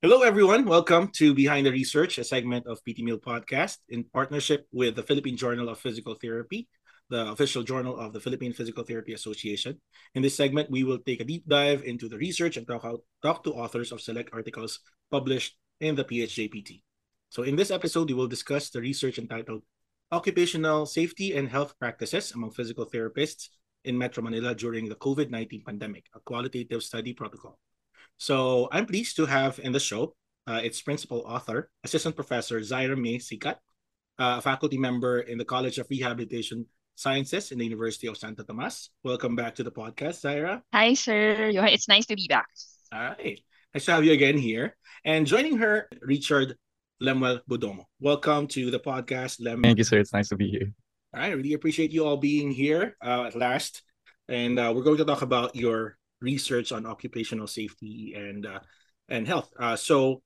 Hello, everyone. Welcome to Behind the Research, a segment of PT Meal Podcast in partnership with the Philippine Journal of Physical Therapy, the official journal of the Philippine Physical Therapy Association. In this segment, we will take a deep dive into the research and talk, out, talk to authors of select articles published in the PHJPT. So, in this episode, we will discuss the research entitled Occupational Safety and Health Practices Among Physical Therapists in Metro Manila during the COVID 19 pandemic, a qualitative study protocol. So I'm pleased to have in the show uh, its principal author, Assistant Professor Zyra Mae Sicat, uh, a faculty member in the College of Rehabilitation Sciences in the University of Santo Tomas. Welcome back to the podcast, Zyra. Hi, sir. It's nice to be back. All right. Nice to have you again here. And joining her, Richard Lemuel Budomo. Welcome to the podcast, Lem. Thank you, sir. It's nice to be here. All right. I really appreciate you all being here uh, at last. And uh, we're going to talk about your research on occupational safety and uh, and health. Uh, so,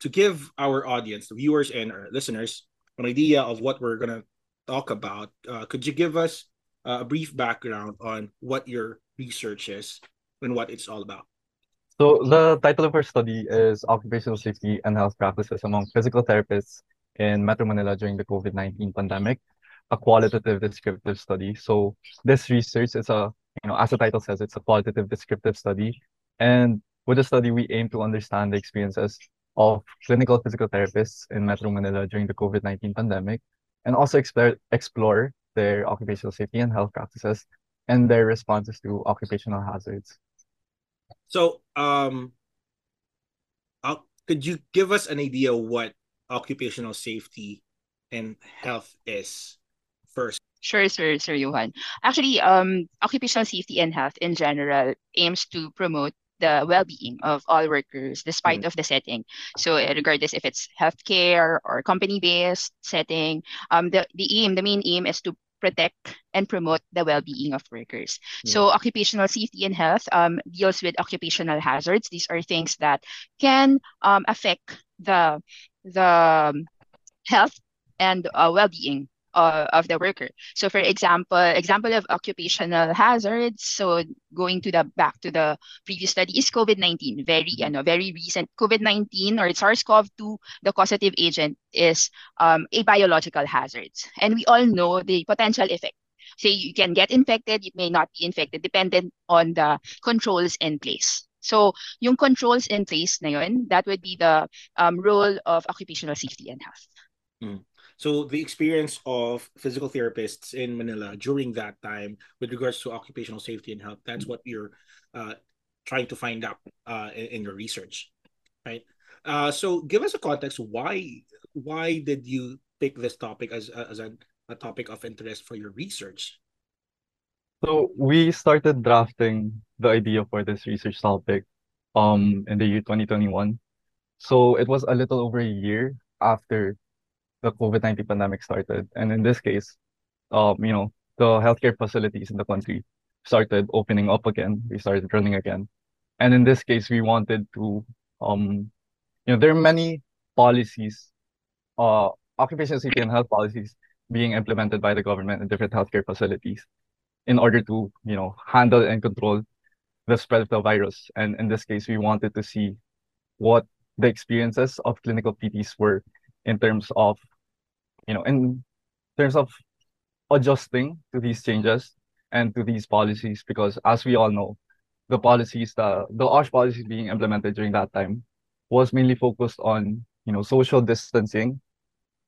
to give our audience, the viewers and our listeners, an idea of what we're gonna talk about, uh, could you give us a brief background on what your research is and what it's all about? So, the title of our study is Occupational Safety and Health Practices Among Physical Therapists in Metro Manila during the COVID 19 pandemic, a qualitative descriptive study. So, this research is a you know, as the title says, it's a qualitative descriptive study. And with the study, we aim to understand the experiences of clinical physical therapists in Metro Manila during the COVID-19 pandemic, and also explore, explore their occupational safety and health practices and their responses to occupational hazards. So, um, could you give us an idea what occupational safety and health is first? Sure, sir, Sir Johan. Actually, um, occupational safety and health in general aims to promote the well-being of all workers despite mm. of the setting so uh, regardless if it's healthcare or company-based setting um the, the aim the main aim is to protect and promote the well-being of workers yeah. so occupational safety and health um, deals with occupational hazards these are things that can um, affect the the um, health and uh, well-being uh, of the worker. So for example, example of occupational hazards. So going to the back to the previous study is COVID-19. Very, you know, very recent COVID-19 or SARS-CoV-2, the causative agent is um, a biological hazard. And we all know the potential effect. Say you can get infected, you may not be infected, dependent on the controls in place. So yung controls in place na yun, that would be the um, role of occupational safety and health. Mm. So the experience of physical therapists in Manila during that time with regards to occupational safety and health, that's what you're uh, trying to find out uh, in, your research, right? Uh, so give us a context. Why why did you pick this topic as, as a, a topic of interest for your research? So we started drafting the idea for this research topic um in the year 2021. So it was a little over a year after the COVID-19 pandemic started. And in this case, um, you know, the healthcare facilities in the country started opening up again. They started running again. And in this case, we wanted to, um, you know, there are many policies, uh, occupational safety and health policies being implemented by the government in different healthcare facilities in order to, you know, handle and control the spread of the virus. And in this case, we wanted to see what the experiences of clinical PTs were in terms of you know, in terms of adjusting to these changes and to these policies, because as we all know, the policies, the the OSH policies being implemented during that time was mainly focused on, you know, social distancing,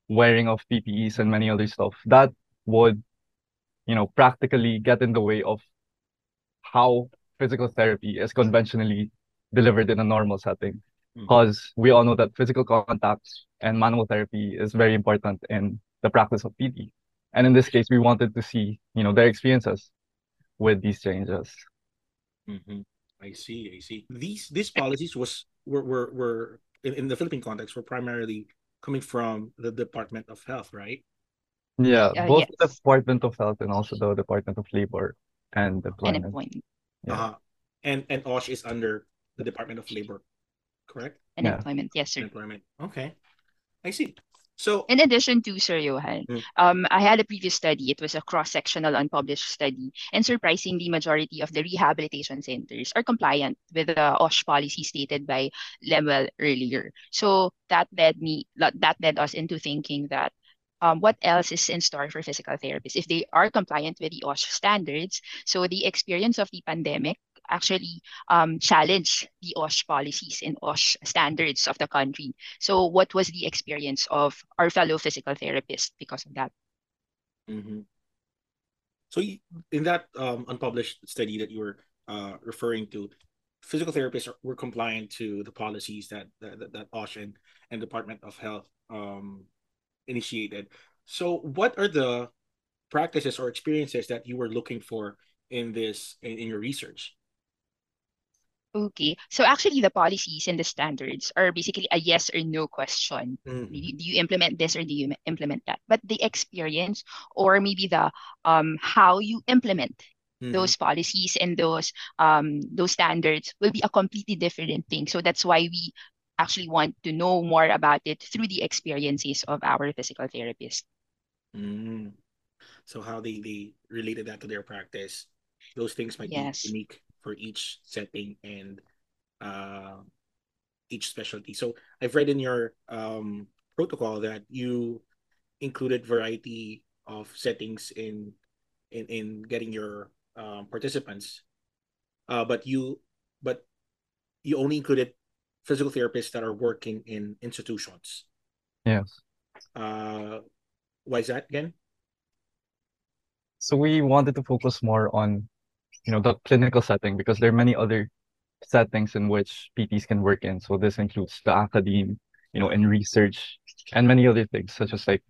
wearing of PPEs and many other stuff that would, you know, practically get in the way of how physical therapy is conventionally delivered in a normal setting. Mm-hmm. because mm-hmm. we all know that physical contact and manual therapy is very important in the practice of PT. And in this case, we wanted to see, you know, their experiences with these changes. Mm-hmm. I see. I see. These these policies was were were, were in, in the Philippine context were primarily coming from the Department of Health, right? Yeah, uh, both yes. the Department of Health and also the Department of Labor and Employment. And employment. Yeah. Uh-huh. And and OSH is under the Department of Labor correct? And yeah. employment, yes, sir. Employment. Okay. I see. So, In addition to Sir Johan, Mm. um, I had a previous study. It was a cross-sectional unpublished study, and surprisingly, the majority of the rehabilitation centers are compliant with the OSH policy stated by Lemuel earlier. So that led me, that led us into thinking that um, what else is in store for physical therapists if they are compliant with the OSH standards? So the experience of the pandemic actually um, challenge the OSH policies and OSH standards of the country. So what was the experience of our fellow physical therapists because of that? mhm. So in that um, unpublished study that you were uh, referring to, physical therapists are, were compliant to the policies that that, that, that OSH and, and Department of Health um, initiated. So what are the practices or experiences that you were looking for in this in, in your research? Okay, so actually the policies and the standards are basically a yes or no question. Do you, do you implement this or do you implement that? But the experience or maybe the um how you implement Mhm. those policies and those um those standards will be a completely different thing. So that's why we actually want to know more about it through the experiences of our physical therapists. Mm. So how they they related that to their practice, those things might be Yes. unique for each setting and uh each specialty. So I've read in your um protocol that you included variety of settings in in in getting your um participants. Uh but you but you only included physical therapists that are working in institutions. Yes. Uh why is that again? So we wanted to focus more on, you know, the clinical setting because there are many other settings in which PTs can work in. So this includes the academe, you know, in research and many other things, such as like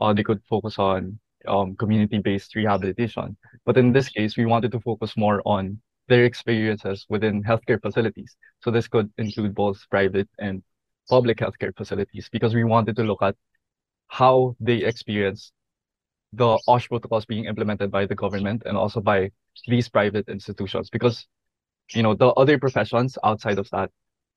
uh, they could focus on um, community-based rehabilitation. But in this case, we wanted to focus more on their experiences within healthcare facilities. So this could include both private and public healthcare facilities because we wanted to look at how they experience the OSH protocols being implemented by the government and also by these private institutions because you know the other professions outside of that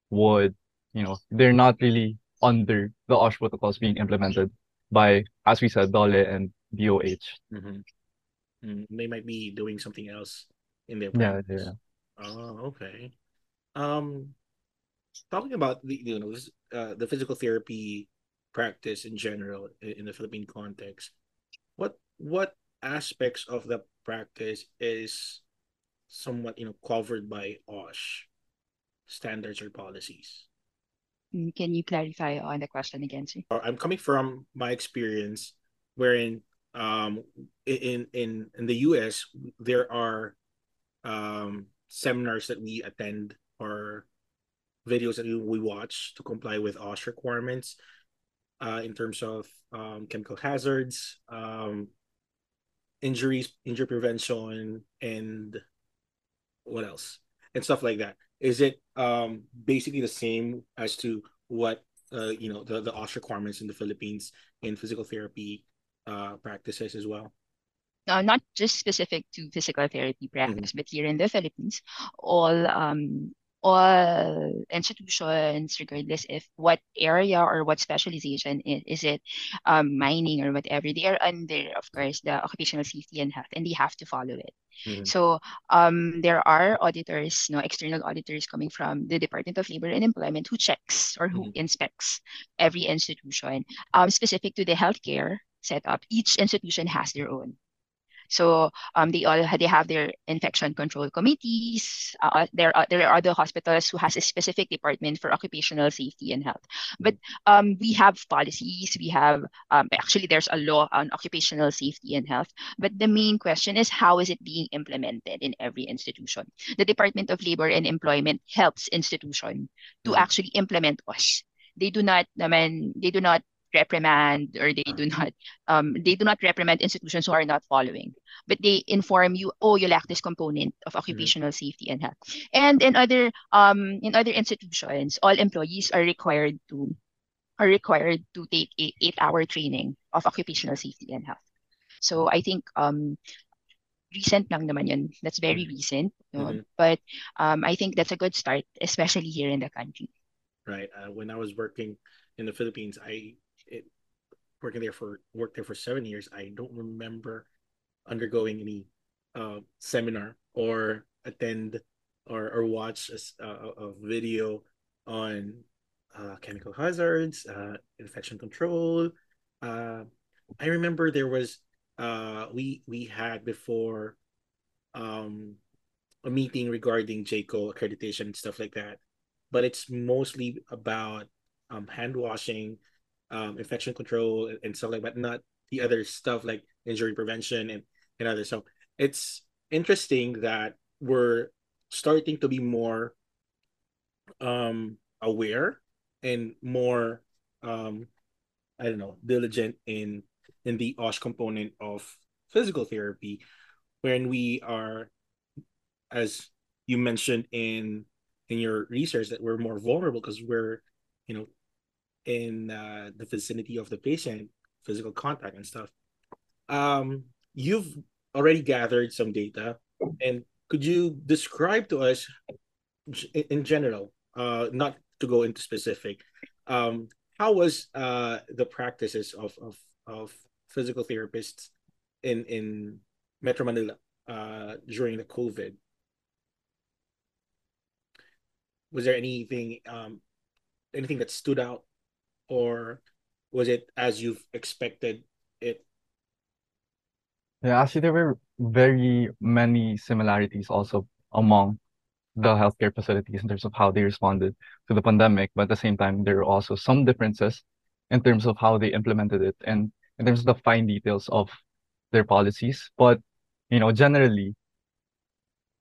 would you know they're not really under the OSH protocols being implemented by as we said DOLE and DOH. Mhm. Mm, they might be doing something else in their practice. yeah. yeah. Oh, okay. Um, talking about the you know this, uh, the physical therapy practice in general in the Philippine context, what what aspects of the practice is somewhat you know covered by OSH standards or policies? Mm, Can you clarify on the question again, sir? Uh, I'm coming from my experience, wherein um in in in the US there are um seminars that we attend or videos that we, we watch to comply with OSH requirements uh in terms of um chemical hazards, um injuries, injury prevention, and what else? And stuff like that. Is it um basically the same as to what uh you know the, the OSH requirements in the Philippines in physical therapy uh practices as well? uh, not just specific to physical therapy practice, but here in the Philippines, all um all institutions, regardless if what area or what specialization is, is it um, mining or whatever, they are under, of course, the occupational safety and health, and they have to follow it. Mhm. So um, there are auditors, no external auditors coming from the Department of Labor and Employment who checks or who Mhm. inspects every institution. Um, specific to the healthcare setup, each institution has their own. So um, they all they have their infection control committees. Uh, there are there are other hospitals who has a specific department for occupational safety and health. But um, we have policies. We have um, actually there's a law on occupational safety and health. But the main question is how is it being implemented in every institution? The Department of Labor and Employment helps institution to Mhm. actually implement us. They do not, naman, they do not reprimand or they do not um they do not reprimand institutions who are not following but they inform you oh you lack this component of occupational safety and health and in other um in other institutions all employees are required to are required to take a eight hour training of occupational safety and health so i think um recent lang naman yun that's very Mhm. recent no? Mhm. but um i think that's a good start especially here in the country Right. Uh, when I was working in the Philippines, I it working there for worked there for seven years, I don't remember undergoing any uh, seminar or attend or or watch a, a, a video on uh, chemical hazards, uh, infection control. Uh, I remember there was uh, we we had before um, a meeting regarding JCAHO accreditation and stuff like that, but it's mostly about um, hand washing, um, infection control, and, and stuff like that, not the other stuff like injury prevention and and others. So it's interesting that we're starting to be more um aware and more um I don't know diligent in in the OSH component of physical therapy when we are as you mentioned in in your research that we're more vulnerable because we're you know in uh, the vicinity of the patient physical contact and stuff. Um you've already gathered some data and could you describe to us in general uh not to go into specific um how was uh the practices of of of physical therapists in in metro manila uh during the covid? Was there anything um anything that stood out or was it as you've expected it Yeah, actually, there were very many similarities also among the healthcare facilities in terms of how they responded to the pandemic, but at the same time, there are also some differences in terms of how they implemented it and in terms of the fine details of their policies. But, you know, generally,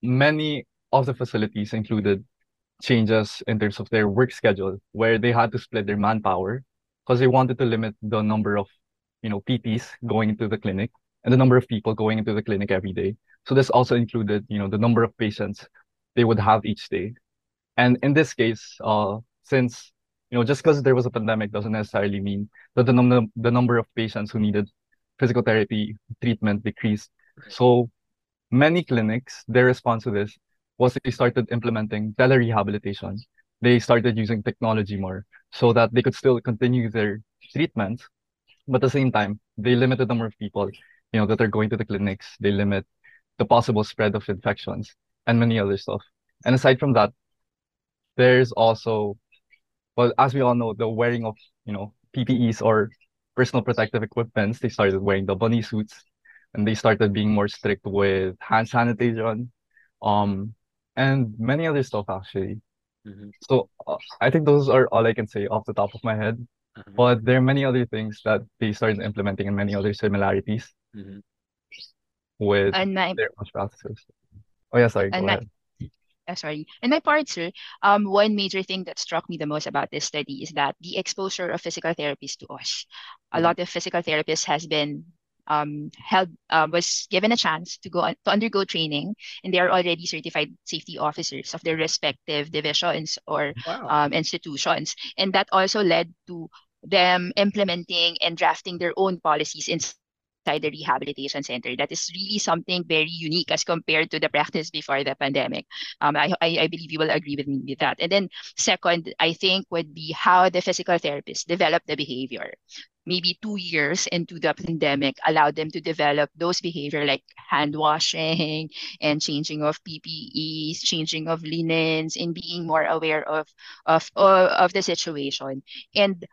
many of the facilities included changes in terms of their work schedule, where they had to split their manpower because they wanted to limit the number of, you know, PTs going into the clinic and the number of people going into the clinic every day. So this also included, you know, the number of patients they would have each day. And in this case, uh, since you know, just because there was a pandemic doesn't necessarily mean that the number the number of patients who needed physical therapy treatment decreased. So many clinics, their response to this was they started implementing telerehabilitation. They started using technology more so that they could still continue their treatment, but at the same time, they limited the number of people, you know, that are going to the clinics. They limit the possible spread of infections and many other stuff. And aside from that, there's also, well, as we all know, the wearing of, you know, PPEs or personal protective equipments. They started wearing the bunny suits and they started being more strict with hand sanitation, um, and many other stuff actually. Mhm. So uh, I think those are all I can say off the top of my head. Uh-huh. But there are many other things that they started implementing and many other similarities Mhm. with And my their own practices. Oh yeah, sorry, go and my ahead. uh, sorry. And my part, sir, um, one major thing that struck me the most about this study is that the exposure of physical therapists to us. A Mhm. lot of physical therapists has been um held uh, was given a chance to go on, to undergo training, and they are already certified safety officers of their respective divisions or Wow. um, institutions, and that also led to them implementing and drafting their own policies inside the rehabilitation center. That is really something very unique as compared to the practice before the pandemic. Um, I, I, I believe you will agree with me with that. And then second, I think would be how the physical therapist develop the behavior. Maybe two years into the pandemic allowed them to develop those behavior like hand washing and changing of PPEs, changing of linens, and being more aware of of of, the situation. And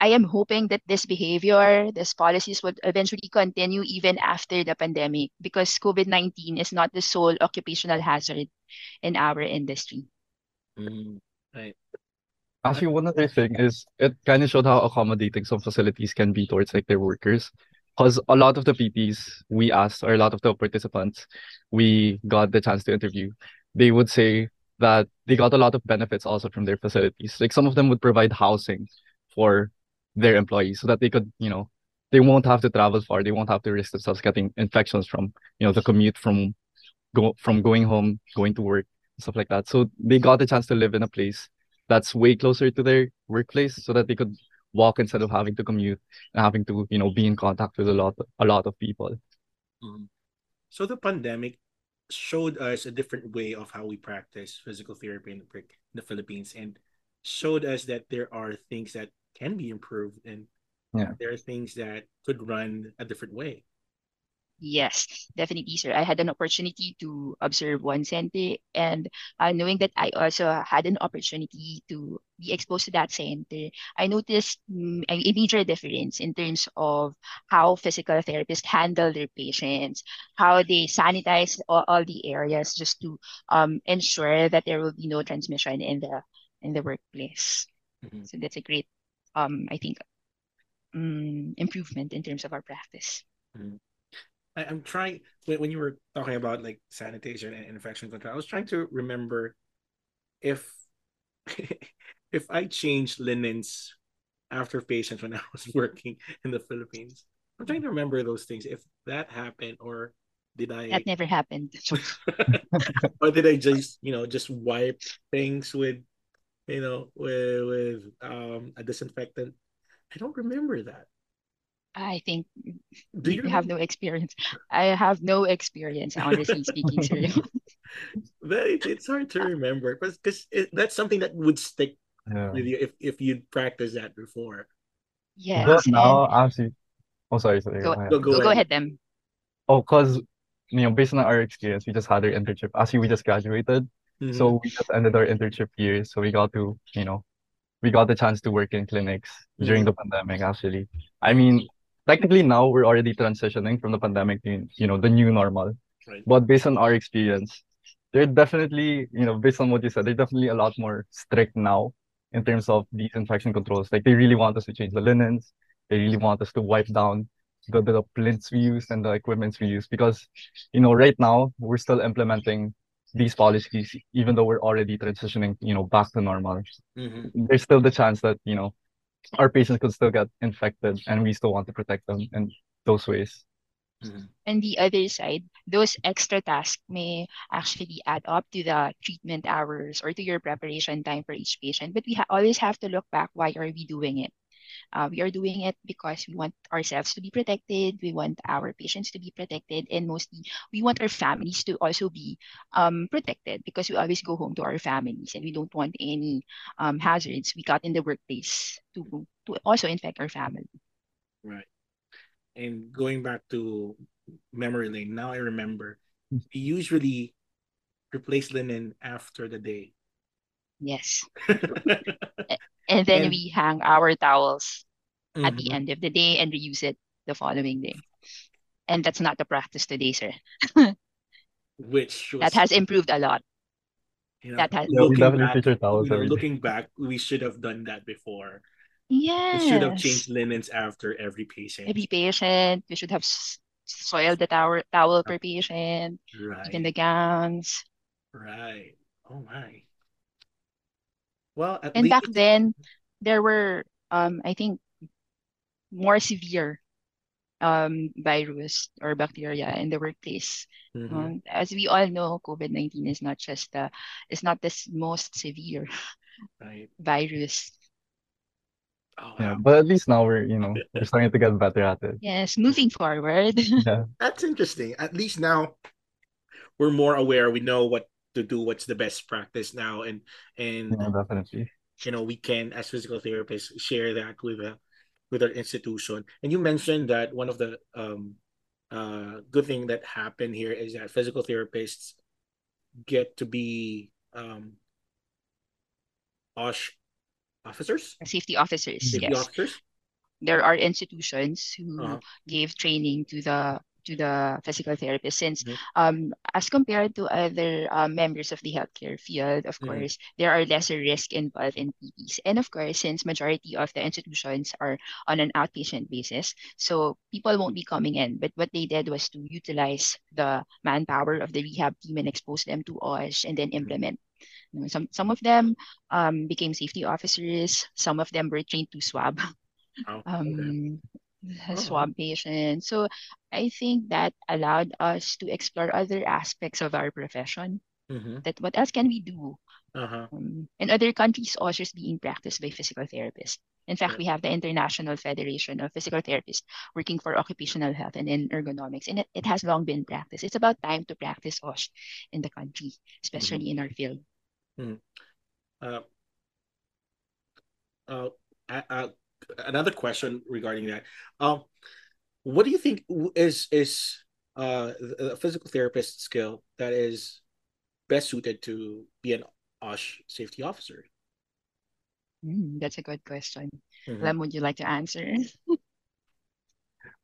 I am hoping that this behavior, these policies would eventually continue even after the pandemic because COVID-19 is not the sole occupational hazard in our industry. Mhm. Right. Actually, one other thing is it kind of showed how accommodating some facilities can be towards like their workers. Because a lot of the PTs we asked, or a lot of the participants we got the chance to interview, they would say that they got a lot of benefits also from their facilities. Like some of them would provide housing for their employees so that they could, you know, they won't have to travel far. They won't have to risk themselves getting infections from, you know, the commute from go from going home, going to work, stuff like that. So they got the chance to live in a place that's way closer to their workplace so that they could walk instead of having to commute and having to, you know, be in contact with a lot a lot of people. Mhm. So the pandemic showed us a different way of how we practice physical therapy in the, in the Philippines and showed us that there are things that can be improved and Yeah. there are things that could run a different way. Yes, definitely, sir. I had an opportunity to observe one center, and uh, knowing that I also had an opportunity to be exposed to that center, I noticed mm, a major difference in terms of how physical therapists handle their patients, how they sanitize all, all the areas just to um, ensure that there will be no transmission in the in the workplace. Mhm. So that's a great, um, I think, um, improvement in terms of our practice. Mhm. I, I'm trying when, when you were talking about like sanitation and infection control, I was trying to remember if if I changed linens after patients when I was working in the Philippines. I'm trying to remember those things. If that happened or did I That never happened. or did I just, you know, just wipe things with, you know, with with um a disinfectant? I don't remember that. I think Do you you have remember? no experience. I have no experience, honestly speaking, sir. That it, it's hard to remember because because that's something that would stick Yeah. with you if if you'd practiced that before. Yes, But and now, actually, oh, sorry, sorry, go go ahead. Go go go go ahead. ahead, them. Oh, because, you know, based on our experience, we just had our internship. Actually, we just graduated. Mhm. So we just ended our internship year. So we got to, you know, we got the chance to work in clinics during Mhm. the pandemic, actually. I mean, technically now we're already transitioning from the pandemic to, you know, the new normal. Right. But based on our experience, they're definitely, you know, based on what you said, they're definitely a lot more strict now in terms of these infection controls. Like they really want us to change the linens. They really want us to wipe down the, the plinths we use and the equipments we use because, you know, right now we're still implementing these policies, even though we're already transitioning, you know, back to normal. Mhm. There's still the chance that, you know, our patients could still get infected and we still want to protect them in those ways. Mhm. And the other side, those extra tasks may actually add up to the treatment hours or to your preparation time for each patient. But we ha always have to look back, why are we doing it? Uh, we are doing it because we want ourselves to be protected, we want our patients to be protected, and mostly we want our families to also be um, protected because we always go home to our families and we don't want any um, hazards we got in the workplace to, to also infect our family. Right. And going back to memory lane, now I remember we usually replace linen after the day. Yes. And then And we hang our towels at the Mhm. end of the day and reuse it the following day. And that's not the practice today, sir. which That has improved a lot. you know That has Yeah, looking definitely back, towels you know, looking back, we should have done that before. Yeah. We should have changed linens after every patient. Every patient, we should have soiled the towel towel per patient, even the gowns. Right. Oh my. Well, at And back then, there were um I think more severe um virus or bacteria in the workplace. Mhm. Um, as we all know, COVID-19 is not just the it's not the most severe Right. virus. Oh Yeah, but at least now we're, you know, we're starting to get better at it. Yes, moving forward. Yeah. That's interesting. At least now we're more aware. We know what to do, what's the best practice now, and and Yeah, definitely. you know we can as physical therapists share that with a with our institution. And you mentioned that one of the um uh good thing that happened here is that physical therapists get to be um OSH officers, Safety officers, safety yes. officers. There are institutions who Uh-huh. gave training to the to the physical therapist since Mhm. um as compared to other um, members of the healthcare field, of Mhm. course, there are lesser risk involved in PTs. And of course, since majority of the institutions are on an outpatient basis, so people won't be coming in. But what they did was to utilize the manpower of the rehab team and expose them to OSH and then implement. You know, some some of them um, became safety officers. Some of them were trained to swab Oh, okay. um, Oh, swab patients. So I think that allowed us to explore other aspects of our profession. mm-hmm. That what else can we do? Uh-huh. Um, in other countries, also is being practiced by physical therapists. In fact, Right. we have the International Federation of Physical Therapists working for occupational health and in ergonomics, and it, it has long been practiced. It's about time to practice OSH in the country, especially in our field. Uh, uh, uh, uh, another question regarding that. Um, what do you think is is uh, a physical therapist skill that is best suited to be an OSH safety officer? Mm, that's a good question. Mm-hmm. Lem, would you like to answer?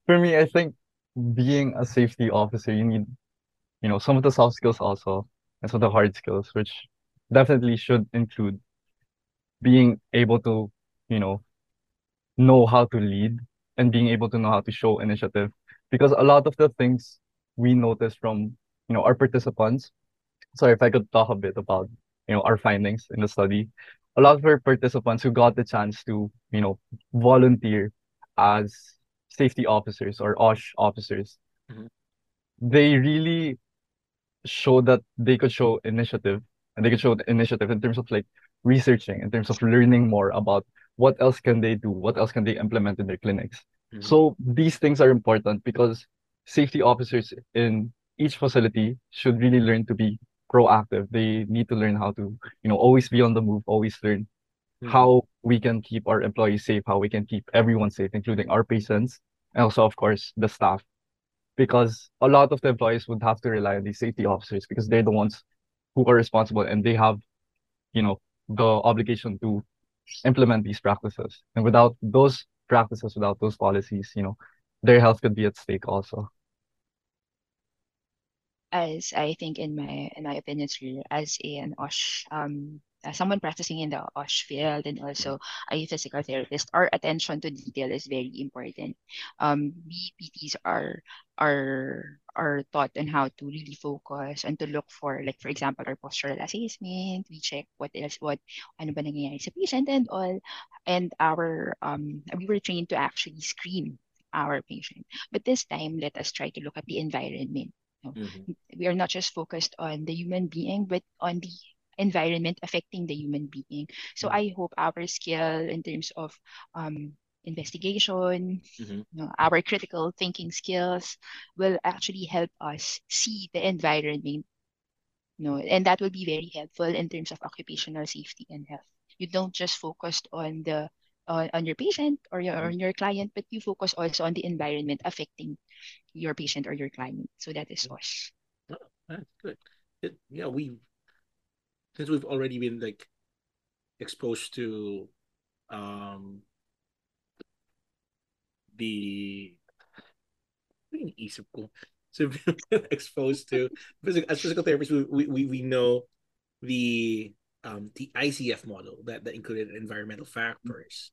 For me, I think being a safety officer, you need, you know, some of the soft skills also, and some of the hard skills, which definitely should include being able to, you know, know how to lead and being able to know how to show initiative. Because a lot of the things we noticed from, you know, our participants, sorry if I could talk a bit about, you know, our findings in the study. A lot of our participants who got the chance to, you know, volunteer as safety officers or OSH officers, mm-hmm. they really show that they could show initiative and they could show the initiative in terms of like researching, in terms of learning more about what else can they do, what else can they implement in their clinics. Mm-hmm. So these things are important because safety officers in each facility should really learn to be proactive. They need to learn how to, you know, always be on the move, always learn mm-hmm. how we can keep our employees safe, how we can keep everyone safe, including our patients, and also, of course, the staff. Because a lot of the employees would have to rely on these safety officers because they're the ones who are responsible and they have, you know, the obligation to implement these practices. And without those practices, without those policies, you know, their health could be at stake also. As I think in my in my opinion, as an OSH um uh, someone practicing in the OSH field and also a physical therapist, our attention to detail is very important. Um, BPTs are are are taught on how to really focus and to look for, like for example, our postural assessment. We check what else, what ano ba nangyayari sa patient and all, and our um we were trained to actually screen our patient. But this time, let us try to look at the environment. Mm-hmm. We are not just focused on the human being, but on the environment affecting the human being. So mm-hmm. I hope our skill in terms of um, investigation, mm-hmm. you know, our critical thinking skills will actually help us see the environment. You know, and that will be very helpful in terms of occupational safety and health. You don't just focus on the on, on your patient or your, or mm-hmm. your client, but you focus also on the environment affecting your patient or your client. So that is us. Oh, that's good. It, yeah, we since we've already been like exposed to um the isip ko. So exposed to physical as physical therapists, we, we, we know the um the ICF model that, that included environmental factors.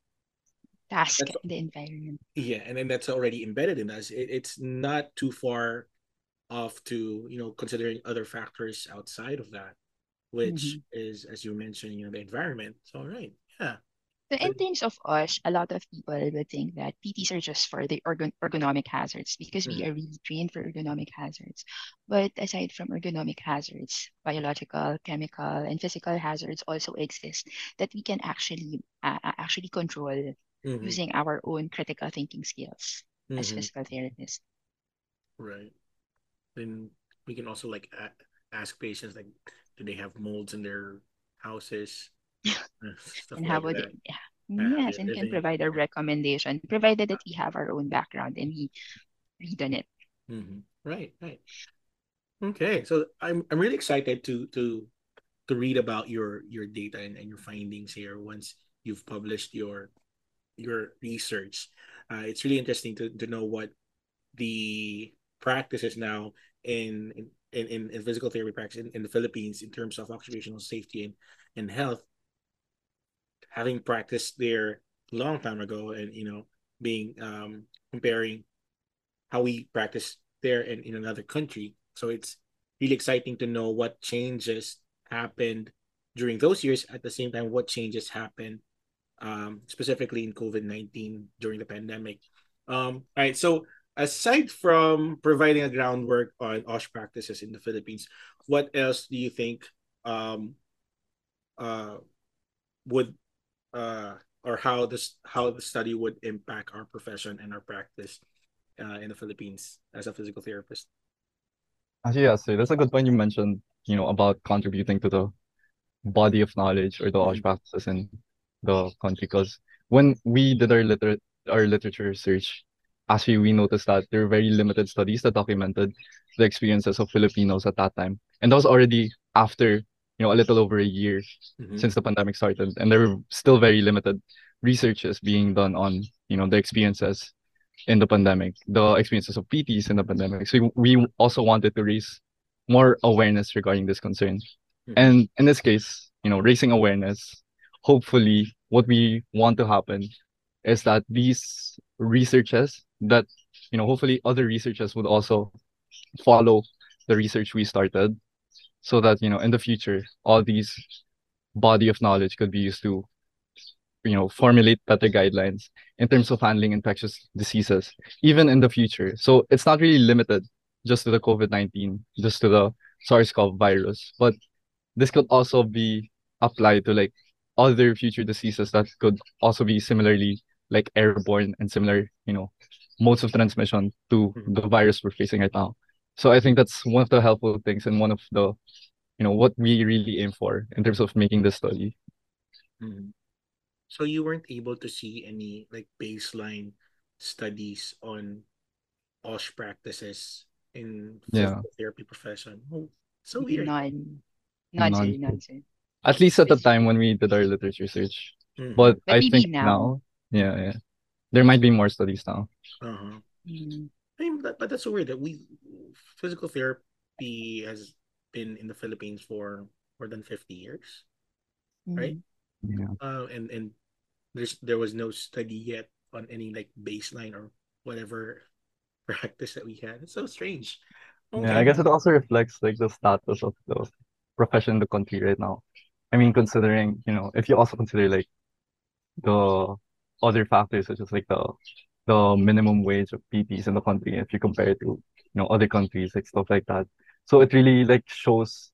Task that's, the environment. Yeah, and then that's already embedded in us. It, it's not too far off to you know considering other factors outside of that which mm-hmm. is, as you mentioned, you know, the environment. So, right, yeah. So in terms of us, a lot of people would think that PTs are just for the ergon- ergonomic hazards because mm-hmm. we are really trained for ergonomic hazards. But aside from ergonomic hazards, biological, chemical, and physical hazards also exist that we can actually uh, actually control mm-hmm. using our own critical thinking skills as mm-hmm. physical therapists. Right. Then we can also like ask patients like do they have molds in their houses? and how would it, yeah. Yes, and can provide a recommendation, provided that we have our own background and we read on it. Mm-hmm. Right, right. Okay, so I'm I'm really excited to to to read about your your data and, and your findings here once you've published your your research. Uh, it's really interesting to, to know what the practices now in, in in, in, in physical therapy practice in, in the Philippines in terms of occupational safety and, and health, having practiced there a long time ago and you know being um comparing how we practice there and in another country. So it's really exciting to know what changes happened during those years. At the same time, what changes happened um, specifically in COVID nineteen during the pandemic. Um, all right, so aside from providing a groundwork on OSH practices in the Philippines, what else do you think um, uh, would uh, or how this how the study would impact our profession and our practice uh, in the Philippines as a physical therapist? Actually, yeah, so that's a good point you mentioned. You know about contributing to the body of knowledge or the OSH mm-hmm. practices in the country because when we did our liter our literature research, actually we noticed that there were very limited studies that documented the experiences of Filipinos at that time. And that was already after, you know, a little over a year Mhm. since the pandemic started. And there were still very limited researches being done on, you know, the experiences in the pandemic, the experiences of PTs in the pandemic. So we also wanted to raise more awareness regarding this concern. Mhm. And in this case, you know, raising awareness, hopefully what we want to happen is that these researchers that, you know, hopefully other researchers would also follow the research we started so that, you know, in the future, all these body of knowledge could be used to, you know, formulate better guidelines in terms of handling infectious diseases, even in the future. So it's not really limited just to the COVID-19, just to the SARS-CoV virus, but this could also be applied to like other future diseases that could also be similarly like airborne and similar, you know, modes of transmission to Mhm. the virus we're facing right now. So I think that's one of the helpful things and one of the, you know, what we really aim for in terms of making this study. Mhm. So you weren't able to see any like baseline studies on OSH practices in Yeah. therapy profession. Oh, so weird. None. None, sir. None. None, sir. At least at the time when we did our literature research. Mhm. But But I think now. now, yeah, yeah. There might be more studies now. Uh-huh. Mm. I mean, that, but that's so weird that we physical therapy has been in the Philippines for more than 50 years. Right. Mm. Yeah. Uh, and and there's there was no study yet on any like baseline or whatever practice that we had. It's so strange. Yeah, I guess it also reflects like the status of the profession in the country right now. I mean, considering, you know, if you also consider like the other factors such as like the the minimum wage of PTs in the country, if you compare it to, you know, other countries, like stuff like that. So it really like shows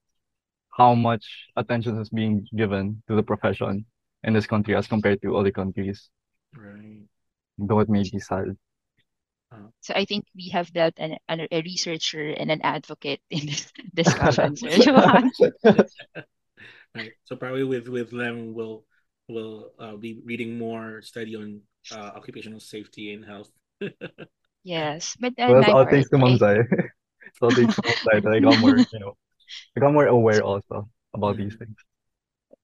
how much attention is being given to the profession in this country as compared to other countries, Right. though it may be sad. Uh-huh. So I think we have built an, an, a researcher and an advocate in this discussion, Right. So probably with with them we'll will uh, be reading more study on uh, occupational safety and health. Yes, but on Well, all part, thanks to I- Ma'am Zai. It's all thanks to Ma'am Zai that I got more, you know, I got more aware also about these things.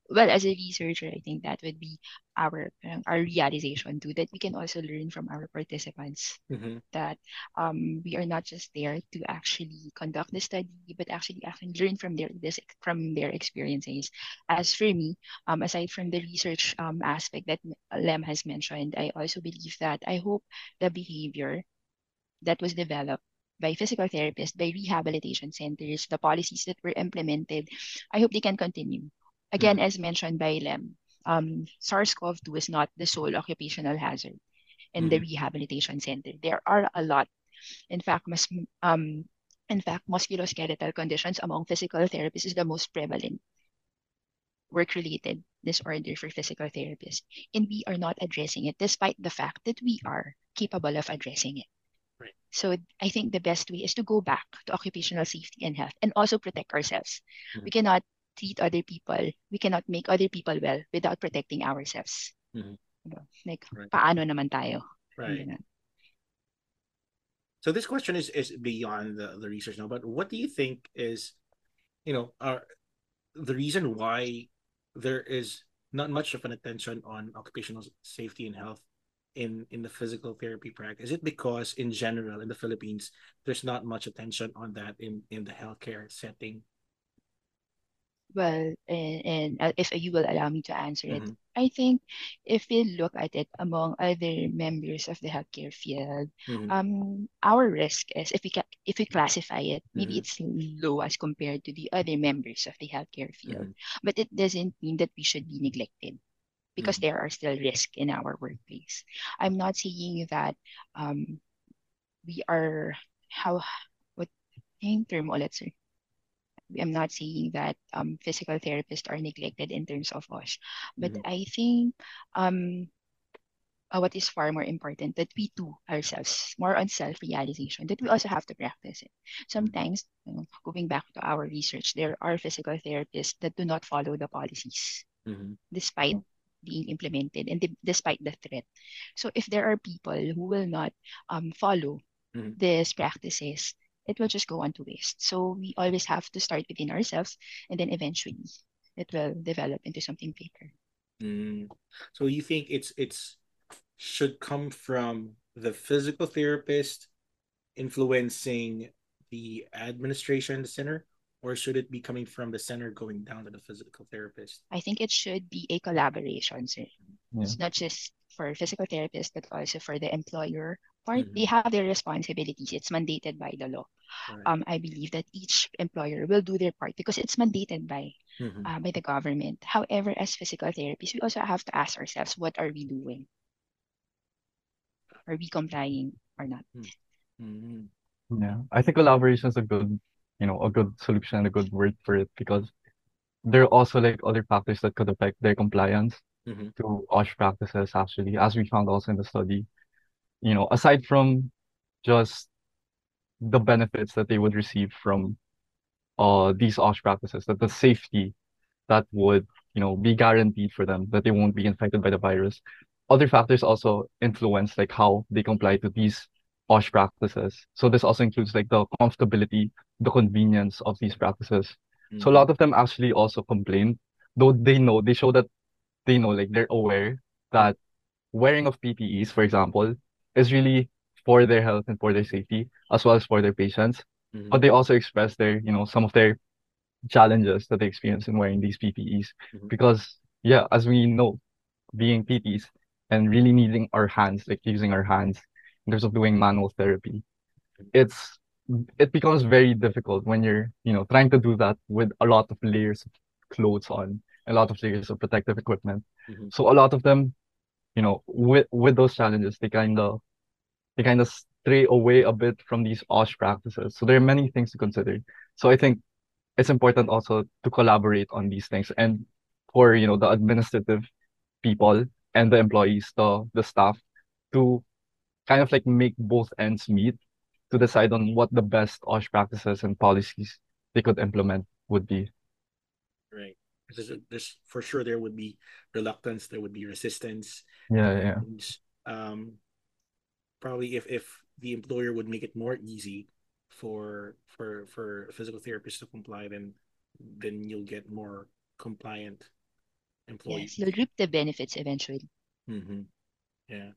Well, as a researcher, I think that would be our um, our realization too, that we can also learn from our participants Mhm. that um, we are not just there to actually conduct the study, but actually actually learn from their this from their experiences. As for me, um, aside from the research um, aspect that Lem has mentioned, I also believe that I hope the behavior that was developed by physical therapists, by rehabilitation centers, the policies that were implemented, I hope they can continue. Again, as mentioned by Lem, um, SARS-CoV-2 is not the sole occupational hazard in the rehabilitation center. There are a lot. In fact, mas, um, in fact, musculoskeletal conditions among physical therapists is the most prevalent work-related disorder for physical therapists. And we are not addressing it, despite the fact that we are capable of addressing it. Right. So I think the best way is to go back to occupational safety and health and also protect ourselves. Mhm. We cannot treat other people, we cannot make other people well without protecting ourselves. Mhm. Diba? Like, Right. paano naman tayo? Right. So this question is is beyond the, the research now, but what do you think is, you know, are the reason why there is not much of an attention on occupational safety and health in in the physical therapy practice? Is it because in general in the Philippines there's not much attention on that in in the healthcare setting? Well, and, and uh, if you will allow me to answer it, Mhm. I think if we look at it among other members of the healthcare field, Mhm. um, our risk is if we ca- if we classify it, maybe Mhm. it's low as compared to the other members of the healthcare field, Mhm. but it doesn't mean that we should be neglected because Mhm. there are still risks in our workplace. I'm not saying that um, we are how what yung term ulit, sir? I'm not saying that um, physical therapists are neglected in terms of OSH, but Mhm. I think um, uh, what is far more important that we do ourselves more on self-realization that we also have to practice it. Sometimes, you know, going back to our research, there are physical therapists that do not follow the policies Mhm. despite being implemented and despite the threat. So if there are people who will not um, follow mm-hmm. these practices, it will just go on to waste. So we always have to start within ourselves and then eventually it will develop into something bigger. Mm. So you think it's it's should come from the physical therapist influencing the administration, the center, or should it be coming from the center going down to the physical therapist? I think it should be a collaboration, sir. Yeah. It's not just for physical therapists, but also for the employer part. Mm-hmm. They have their responsibilities. It's mandated by the law. Right. Um, I believe that each employer will do their part because it's mandated by mm-hmm. uh, by the government. However, as physical therapists, we also have to ask ourselves, what are we doing? Are we complying or not? Mm-hmm. Yeah, I think collaboration is a good, you know, a good solution and a good word for it because there are also like other factors that could affect their compliance mm-hmm. to OSH practices actually, as we found also in the study. You know, aside from just the benefits that they would receive from uh these OSH practices, that the safety that would, you know, be guaranteed for them, that they won't be infected by the virus. Other factors also influence like how they comply to these OSH practices. So this also includes like the comfortability, the convenience of these practices. Mm-hmm. So a mm-hmm. lot of them actually also complain, though they know, they show that they know, like they're aware that wearing of PPEs, for example, is really for their health and for their safety, as well as for their patients. Mm-hmm. But they also express their, you know, some of their challenges that they experience in wearing these PPEs. Mm-hmm. Because yeah, as we know, being PTs and really needing our hands, like using our hands in terms of doing manual therapy, it's it becomes very difficult when you're, you know, trying to do that with a lot of layers of clothes on, a lot of layers of protective equipment. Mm-hmm. So a lot of them, you know, with with those challenges, they kind of they kind of stray away a bit from these OSH practices. So there are many things to consider. So I think it's important also to collaborate on these things and for you know the administrative people and the employees, the the staff, to kind of like make both ends meet to decide on what the best OSH practices and policies they could implement would be. Right. There's, there's for sure there would be reluctance, there would be resistance. Yeah, yeah. And, um, probably if if the employer would make it more easy for for for physical therapists to comply, then then you'll get more compliant employees. Yes, you'll reap the benefits eventually. Mm-hmm. Yeah,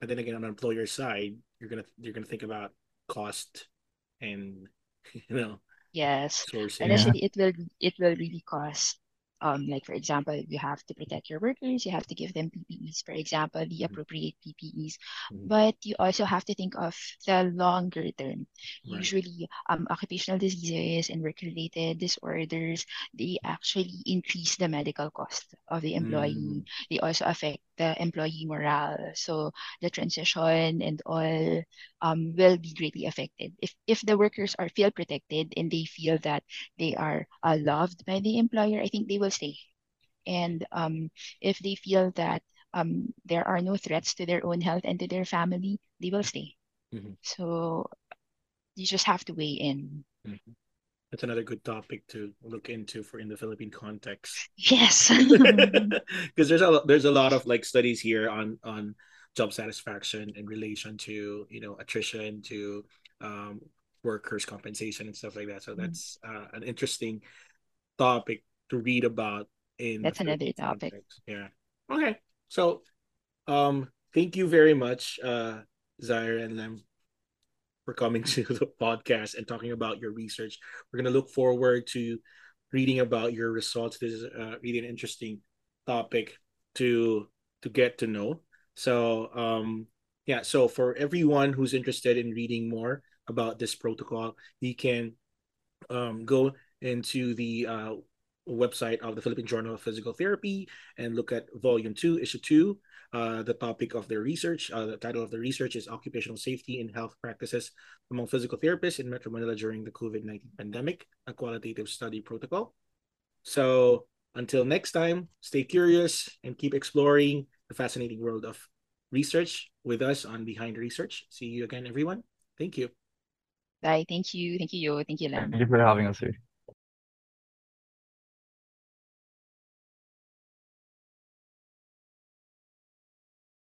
but then again, on the employer side, you're gonna you're gonna think about cost and you know. Yes, sourcing. and actually, it will it will really cost um, like for example, you have to protect your workers, you have to give them PPEs, for example, the mm-hmm. appropriate PPEs. Mm-hmm. But you also have to think of the longer term. Right. Usually, um, occupational diseases and work-related disorders, they actually increase the medical cost of the employee. Mm. They also affect the employee morale. So the transition and all um, will be greatly affected. If if the workers are feel protected and they feel that they are uh, loved by the employer, I think they will stay. And um, if they feel that um, there are no threats to their own health and to their family, they will stay. Mm-hmm. So you just have to weigh in. Mm-hmm that's another good topic to look into for in the Philippine context. Yes, because there's a there's a lot of like studies here on on job satisfaction in relation to you know attrition to um, workers compensation and stuff like that. So mm. that's uh, an interesting topic to read about. In that's another topic. Context. Yeah. Okay. So, um, thank you very much, uh, Zyra and Lem, for coming to the podcast and talking about your research. We're going to look forward to reading about your results. This is uh, really an interesting topic to to get to know. So, um, yeah. So for everyone who's interested in reading more about this protocol, you can um, go into the uh, website of the Philippine Journal of Physical Therapy and look at Volume Two, Issue Two uh, the topic of their research. Uh, the title of the research is Occupational Safety in Health Practices Among Physical Therapists in Metro Manila During the COVID 19 Pandemic, a qualitative study protocol. So until next time, stay curious and keep exploring the fascinating world of research with us on Behind Research. See you again, everyone. Thank you. Bye. Thank you. Thank you, Yo. Thank you, Lam. Thank you for having us here.